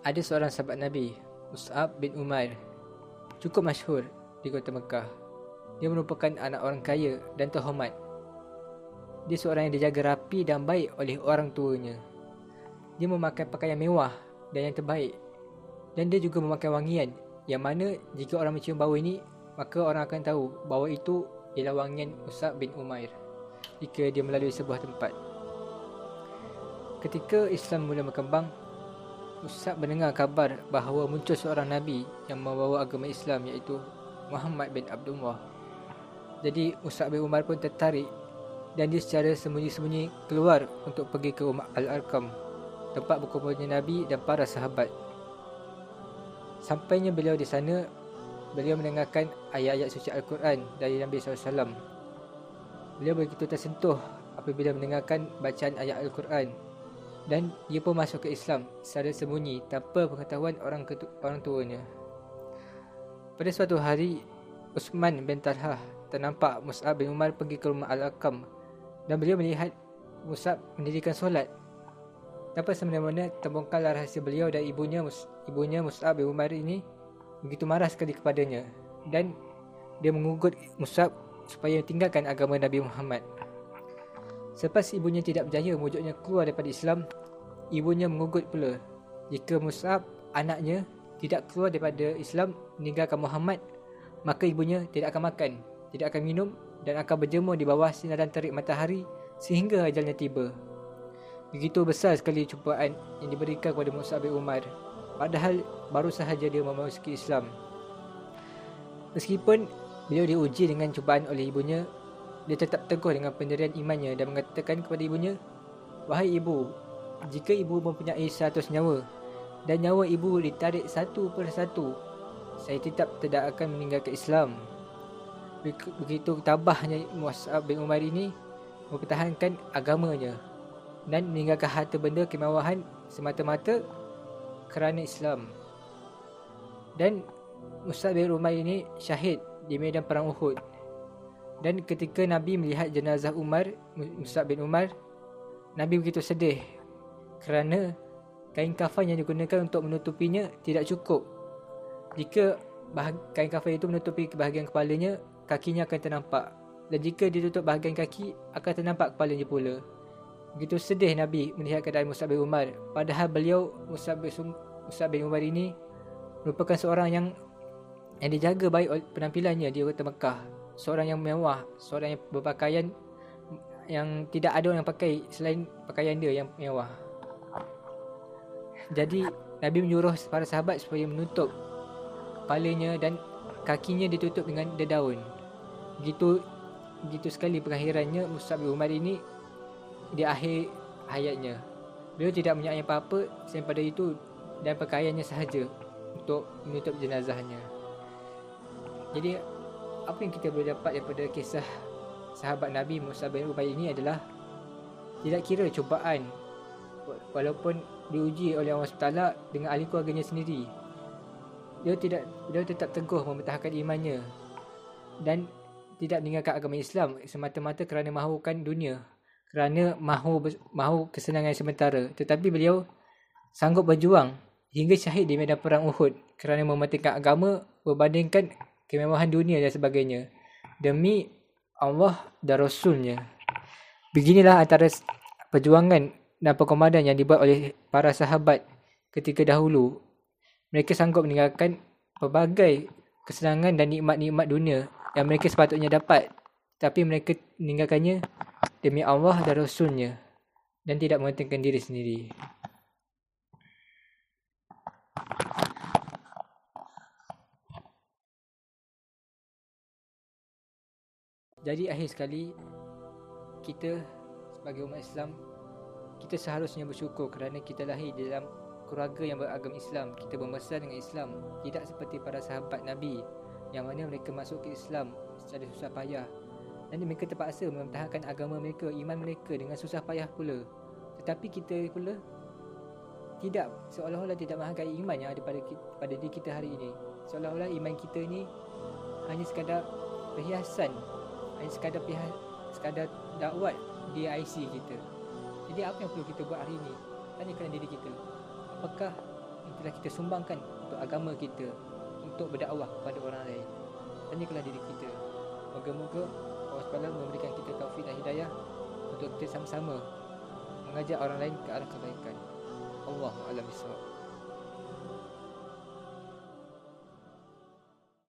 ada seorang sahabat Nabi, Mus'ab bin Umair. Cukup masyhur di kota Mekah. Dia merupakan anak orang kaya dan terhormat. Dia seorang yang dijaga rapi dan baik oleh orang tuanya. Dia memakai pakaian mewah dan yang terbaik. Dan dia juga memakai wangian yang mana jika orang mencium bau ini, maka orang akan tahu bahawa itu ialah wangian Mus'ab bin Umair jika dia melalui sebuah tempat. Ketika Islam mula berkembang, Musab mendengar kabar bahawa muncul seorang Nabi yang membawa agama Islam iaitu Muhammad bin Abdullah. Jadi Musab bin Umar pun tertarik dan dia secara sembunyi-sembunyi keluar untuk pergi ke rumah Al-Arqam, tempat berkumpulnya Nabi dan para sahabat. Sampainya beliau di sana, beliau mendengarkan ayat-ayat suci Al-Quran dari Nabi SAW. Beliau begitu tersentuh apabila mendengarkan bacaan ayat Al-Quran dan dia pun masuk ke Islam secara sembunyi tanpa pengetahuan orang orang tuanya. Pada suatu hari, Usman bin Talhah ternampak Mus'ab bin Umar pergi ke rumah Al-Aqam dan beliau melihat Mus'ab mendirikan solat. Tanpa semena-mena terbongkarlah rahsia beliau dan ibunya Mus- ibunya Mus'ab bin Umar ini begitu marah sekali kepadanya dan dia mengugut Mus'ab supaya tinggalkan agama Nabi Muhammad. Selepas ibunya tidak berjaya mewujudnya keluar daripada Islam, ibunya mengugut pula jika Mus'ab, anaknya, tidak keluar daripada Islam meninggalkan Muhammad, maka ibunya tidak akan makan, tidak akan minum dan akan berjemur di bawah sinaran terik matahari sehingga ajalnya tiba. Begitu besar sekali cubaan yang diberikan kepada Mus'ab bin Umar, padahal baru sahaja dia memasuki Islam. Meskipun beliau diuji dengan cubaan oleh ibunya, dia tetap teguh dengan pendirian imannya dan mengatakan kepada ibunya, Wahai ibu, jika ibu mempunyai seratus nyawa dan nyawa ibu ditarik satu persatu, saya tetap tidak akan meninggalkan Islam. Begitu tabahnya Mus'ab bin Umar ini mempertahankan agamanya dan meninggalkan harta benda kemewahan semata-mata kerana Islam. Dan Mus'ab bin Umar ini syahid di medan perang Uhud. Dan ketika Nabi melihat jenazah Umar, Musab bin Umar, Nabi begitu sedih kerana kain kafan yang digunakan untuk menutupinya tidak cukup. Jika kain kafan itu menutupi bahagian kepalanya, kakinya akan ternampak. Dan jika ditutup bahagian kaki, akan ternampak kepalanya pula. Begitu sedih Nabi melihat keadaan Musab bin Umar. Padahal beliau, Musab bin, Musab bin Umar ini, merupakan seorang yang yang dijaga baik penampilannya di kota Mekah seorang yang mewah, seorang yang berpakaian yang tidak ada orang yang pakai selain pakaian dia yang mewah. Jadi Nabi menyuruh para sahabat supaya menutup kepalanya dan kakinya ditutup dengan dedaun. Begitu begitu sekali pengakhirannya Musab bin Umar ini di akhir hayatnya. Beliau tidak mempunyai apa-apa selain pada itu dan pakaiannya sahaja untuk menutup jenazahnya. Jadi apa yang kita boleh dapat daripada kisah sahabat Nabi Musa bin Ubay ini adalah tidak kira cubaan walaupun diuji oleh Allah SWT dengan ahli keluarganya sendiri. Dia tidak dia tetap teguh mempertahankan imannya dan tidak meninggalkan agama Islam semata-mata kerana mahukan dunia kerana mahu mahu kesenangan sementara. Tetapi beliau sanggup berjuang hingga syahid di medan perang Uhud kerana mematikan agama berbandingkan kemewahan dunia dan sebagainya. Demi Allah dan Rasulnya. Beginilah antara perjuangan dan perkomandan yang dibuat oleh para sahabat ketika dahulu. Mereka sanggup meninggalkan pelbagai kesenangan dan nikmat-nikmat dunia yang mereka sepatutnya dapat. Tapi mereka meninggalkannya demi Allah dan Rasulnya dan tidak mementingkan diri sendiri. Jadi akhir sekali kita sebagai umat Islam kita seharusnya bersyukur kerana kita lahir dalam keluarga yang beragam Islam. Kita membesar dengan Islam, tidak seperti para sahabat Nabi yang mana mereka masuk ke Islam secara susah payah dan mereka terpaksa mempertahankan agama mereka, iman mereka dengan susah payah pula. Tetapi kita pula tidak seolah-olah tidak menghargai iman yang ada pada pada diri kita hari ini. Seolah-olah iman kita ni hanya sekadar perhiasan hanya sekadar pihak sekadar dakwat di IC kita. Jadi apa yang perlu kita buat hari ini? Tanyakan diri kita. Apakah yang telah kita sumbangkan untuk agama kita untuk berdakwah kepada orang lain. Tanyakanlah diri kita. Moga-moga Allah SWT memberikan kita taufik dan hidayah untuk kita sama-sama mengajak orang lain ke arah kebaikan. Allah alam bisawab.